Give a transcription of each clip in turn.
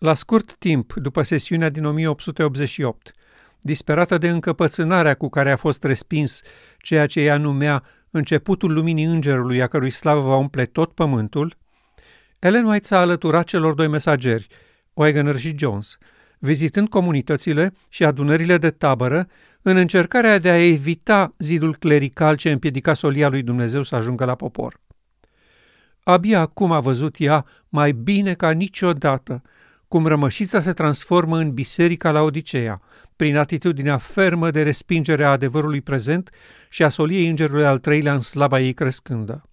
La scurt timp după sesiunea din 1888, disperată de încăpățânarea cu care a fost respins ceea ce ea numea începutul luminii îngerului a cărui slavă va umple tot pământul, Ellen White s-a alăturat celor doi mesageri, Wagner și Jones, vizitând comunitățile și adunările de tabără în încercarea de a evita zidul clerical ce împiedica solia lui Dumnezeu să ajungă la popor. Abia acum a văzut ea, mai bine ca niciodată, cum rămășița se transformă în biserica la Odiceea, prin atitudinea fermă de respingere a adevărului prezent și a soliei îngerului al treilea în slava ei crescândă.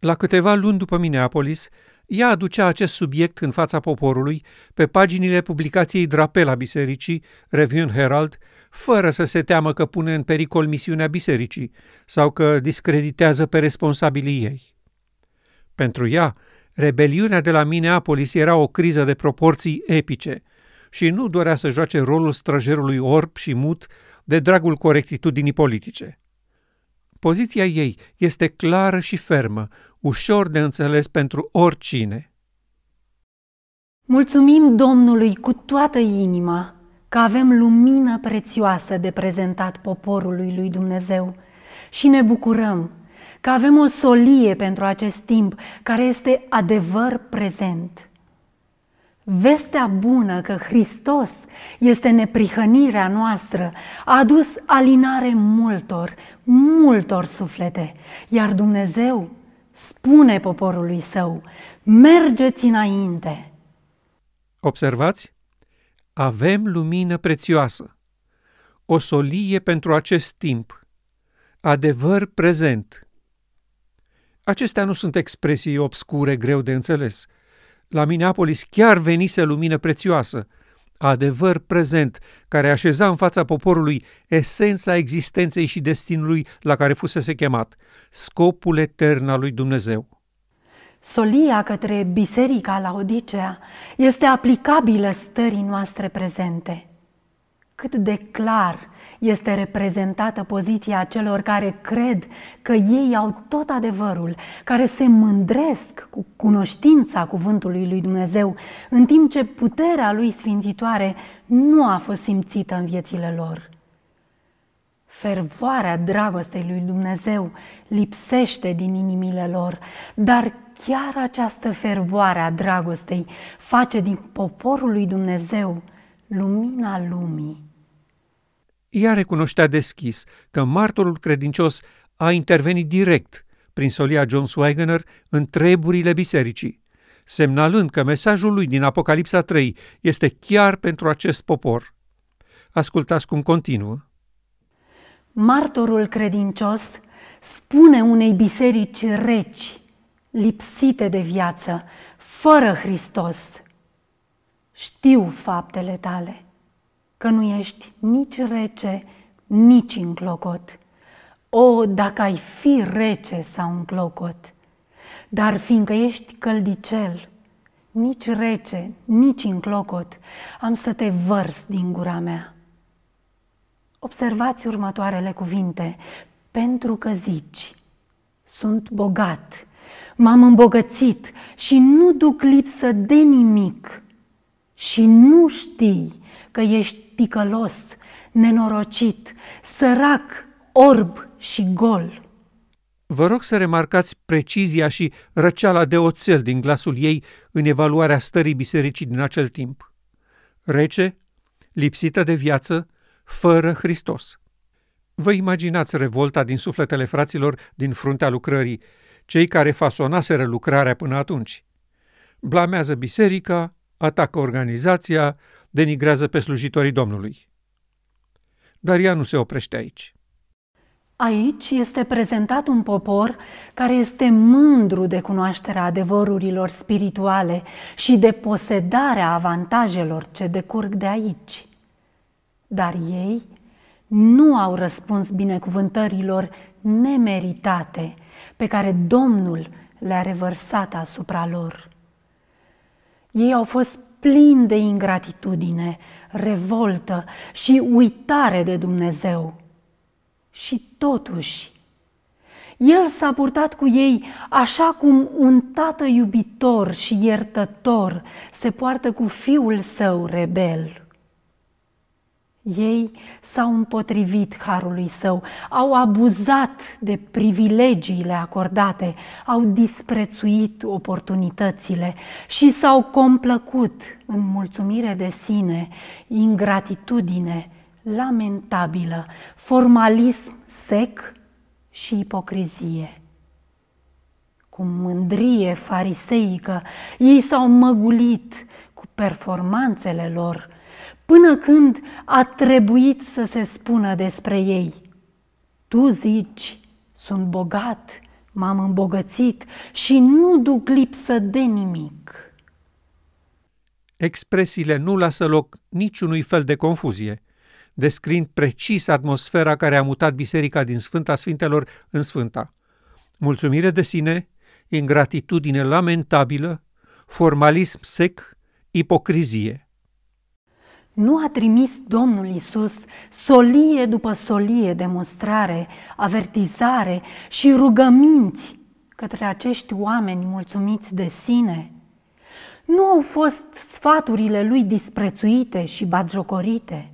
La câteva luni după Minneapolis, ea aducea acest subiect în fața poporului pe paginile publicației Drapela Bisericii, Review Herald, fără să se teamă că pune în pericol misiunea bisericii sau că discreditează pe responsabilii ei. Pentru ea, rebeliunea de la Minneapolis era o criză de proporții epice și nu dorea să joace rolul străjerului orb și mut de dragul corectitudinii politice. Poziția ei este clară și fermă, ușor de înțeles pentru oricine. Mulțumim Domnului cu toată inima că avem lumină prețioasă de prezentat poporului lui Dumnezeu și ne bucurăm că avem o solie pentru acest timp care este adevăr prezent. Vestea bună că Hristos este neprihănirea noastră a adus alinare multor, multor suflete, iar Dumnezeu spune poporului său, mergeți înainte. Observați? Avem lumină prețioasă, o solie pentru acest timp, adevăr prezent. Acestea nu sunt expresii obscure greu de înțeles. La Minneapolis chiar venise lumină prețioasă, adevăr prezent, care așeza în fața poporului esența existenței și destinului la care fusese chemat, scopul etern al lui Dumnezeu. Solia către Biserica la Odisea este aplicabilă stării noastre prezente. Cât de clar este reprezentată poziția celor care cred că ei au tot adevărul, care se mândresc cu cunoștința cuvântului lui Dumnezeu, în timp ce puterea lui sfințitoare nu a fost simțită în viețile lor. Fervoarea dragostei lui Dumnezeu lipsește din inimile lor, dar chiar această fervoare a dragostei face din poporul lui Dumnezeu lumina lumii. Ea recunoștea deschis că martorul credincios a intervenit direct prin solia John Swigener în treburile bisericii, semnalând că mesajul lui din Apocalipsa 3 este chiar pentru acest popor. Ascultați cum continuă. Martorul credincios spune unei biserici reci, lipsite de viață, fără Hristos. Știu faptele tale că nu ești nici rece, nici înclocot. O, dacă ai fi rece sau înclocot, dar fiindcă ești căldicel, nici rece, nici înclocot, am să te vărs din gura mea. Observați următoarele cuvinte, pentru că zici, sunt bogat, m-am îmbogățit și nu duc lipsă de nimic și nu știi că ești ticălos, nenorocit, sărac, orb și gol. Vă rog să remarcați precizia și răceala de oțel din glasul ei în evaluarea stării bisericii din acel timp. Rece, lipsită de viață, fără Hristos. Vă imaginați revolta din sufletele fraților din fruntea lucrării, cei care fasonaseră lucrarea până atunci. Blamează biserica, atacă organizația, denigrează pe slujitorii Domnului. Dar ea nu se oprește aici. Aici este prezentat un popor care este mândru de cunoașterea adevărurilor spirituale și de posedarea avantajelor ce decurg de aici. Dar ei nu au răspuns binecuvântărilor nemeritate pe care Domnul le-a revărsat asupra lor. Ei au fost plini de ingratitudine, revoltă și uitare de Dumnezeu. Și totuși, El s-a purtat cu ei așa cum un tată iubitor și iertător se poartă cu fiul său rebel. Ei s-au împotrivit harului său, au abuzat de privilegiile acordate, au disprețuit oportunitățile și s-au complăcut în mulțumire de sine, ingratitudine lamentabilă, formalism sec și ipocrizie. Cu mândrie fariseică, ei s-au măgulit cu performanțele lor, până când a trebuit să se spună despre ei. Tu zici, sunt bogat, m-am îmbogățit și nu duc lipsă de nimic. Expresiile nu lasă loc niciunui fel de confuzie, descrind precis atmosfera care a mutat biserica din Sfânta Sfintelor în Sfânta. Mulțumire de sine, ingratitudine lamentabilă, formalism sec, ipocrizie – nu a trimis Domnul Isus solie după solie de mostrare, avertizare și rugăminți către acești oameni mulțumiți de sine? Nu au fost sfaturile lui disprețuite și batjocorite?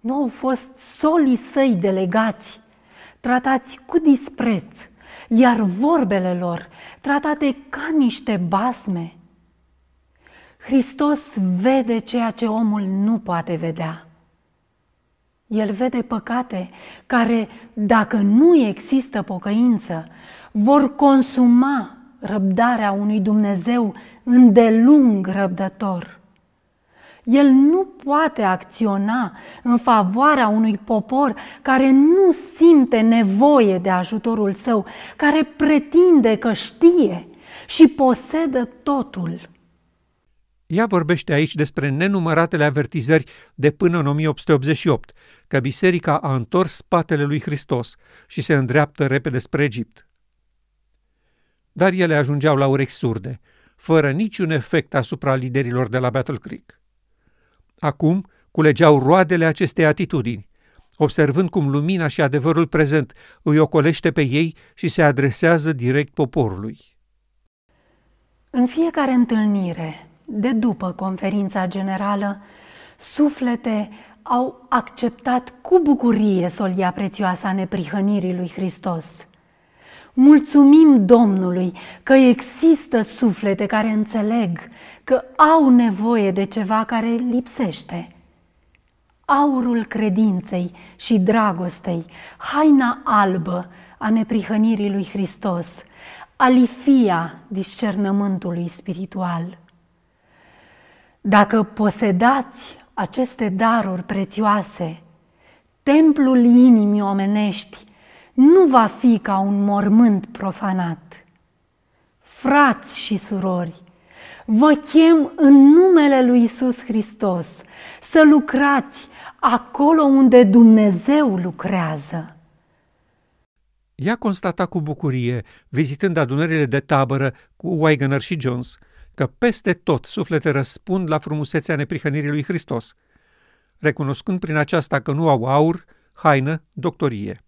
Nu au fost solii săi delegați, tratați cu dispreț, iar vorbele lor tratate ca niște basme? Hristos vede ceea ce omul nu poate vedea. El vede păcate care, dacă nu există pocăință, vor consuma răbdarea unui Dumnezeu îndelung răbdător. El nu poate acționa în favoarea unui popor care nu simte nevoie de ajutorul său, care pretinde că știe și posedă totul. Ea vorbește aici despre nenumăratele avertizări de până în 1888, că biserica a întors spatele lui Hristos și se îndreaptă repede spre Egipt. Dar ele ajungeau la urechi surde, fără niciun efect asupra liderilor de la Battle Creek. Acum culegeau roadele acestei atitudini, observând cum lumina și adevărul prezent îi ocolește pe ei și se adresează direct poporului. În fiecare întâlnire, de după conferința generală, suflete au acceptat cu bucurie solia prețioasă a neprihănirii lui Hristos. Mulțumim Domnului că există suflete care înțeleg că au nevoie de ceva care lipsește. Aurul credinței și dragostei, haina albă a neprihănirii lui Hristos, alifia discernământului spiritual – dacă posedați aceste daruri prețioase, templul inimii omenești nu va fi ca un mormânt profanat. Frați și surori, vă chem în numele lui Isus Hristos să lucrați acolo unde Dumnezeu lucrează. Ea constata cu bucurie, vizitând adunările de tabără cu Wagner și Jones, că peste tot suflete răspund la frumusețea neprihănirii lui Hristos, recunoscând prin aceasta că nu au aur, haină, doctorie.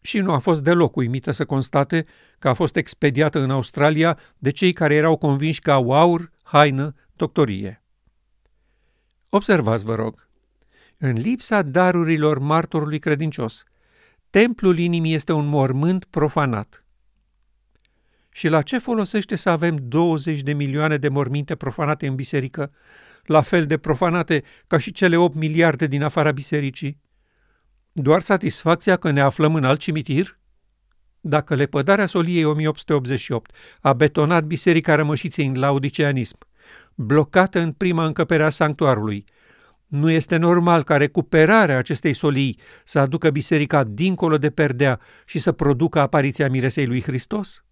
Și nu a fost deloc uimită să constate că a fost expediată în Australia de cei care erau convinși că au aur, haină, doctorie. Observați, vă rog, în lipsa darurilor martorului credincios, templul inimii este un mormânt profanat. Și la ce folosește să avem 20 de milioane de morminte profanate în biserică, la fel de profanate ca și cele 8 miliarde din afara bisericii? Doar satisfacția că ne aflăm în alt cimitir? Dacă lepădarea soliei 1888 a betonat biserica rămășiței în laudiceanism, blocată în prima încăpere a sanctuarului, nu este normal ca recuperarea acestei solii să aducă biserica dincolo de perdea și să producă apariția miresei lui Hristos?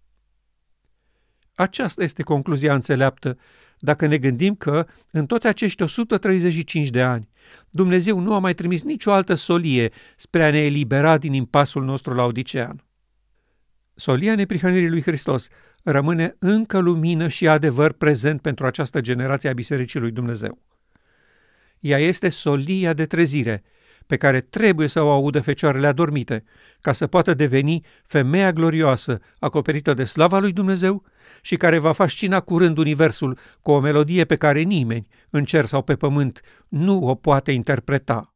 Aceasta este concluzia înțeleaptă dacă ne gândim că, în toți acești 135 de ani, Dumnezeu nu a mai trimis nicio altă solie spre a ne elibera din impasul nostru la Odicean. Solia neprihănirii lui Hristos rămâne încă lumină și adevăr prezent pentru această generație a Bisericii lui Dumnezeu. Ea este solia de trezire, pe care trebuie să o audă fecioarele adormite, ca să poată deveni femeia glorioasă, acoperită de slava lui Dumnezeu și care va fascina curând universul cu o melodie pe care nimeni, în cer sau pe pământ, nu o poate interpreta.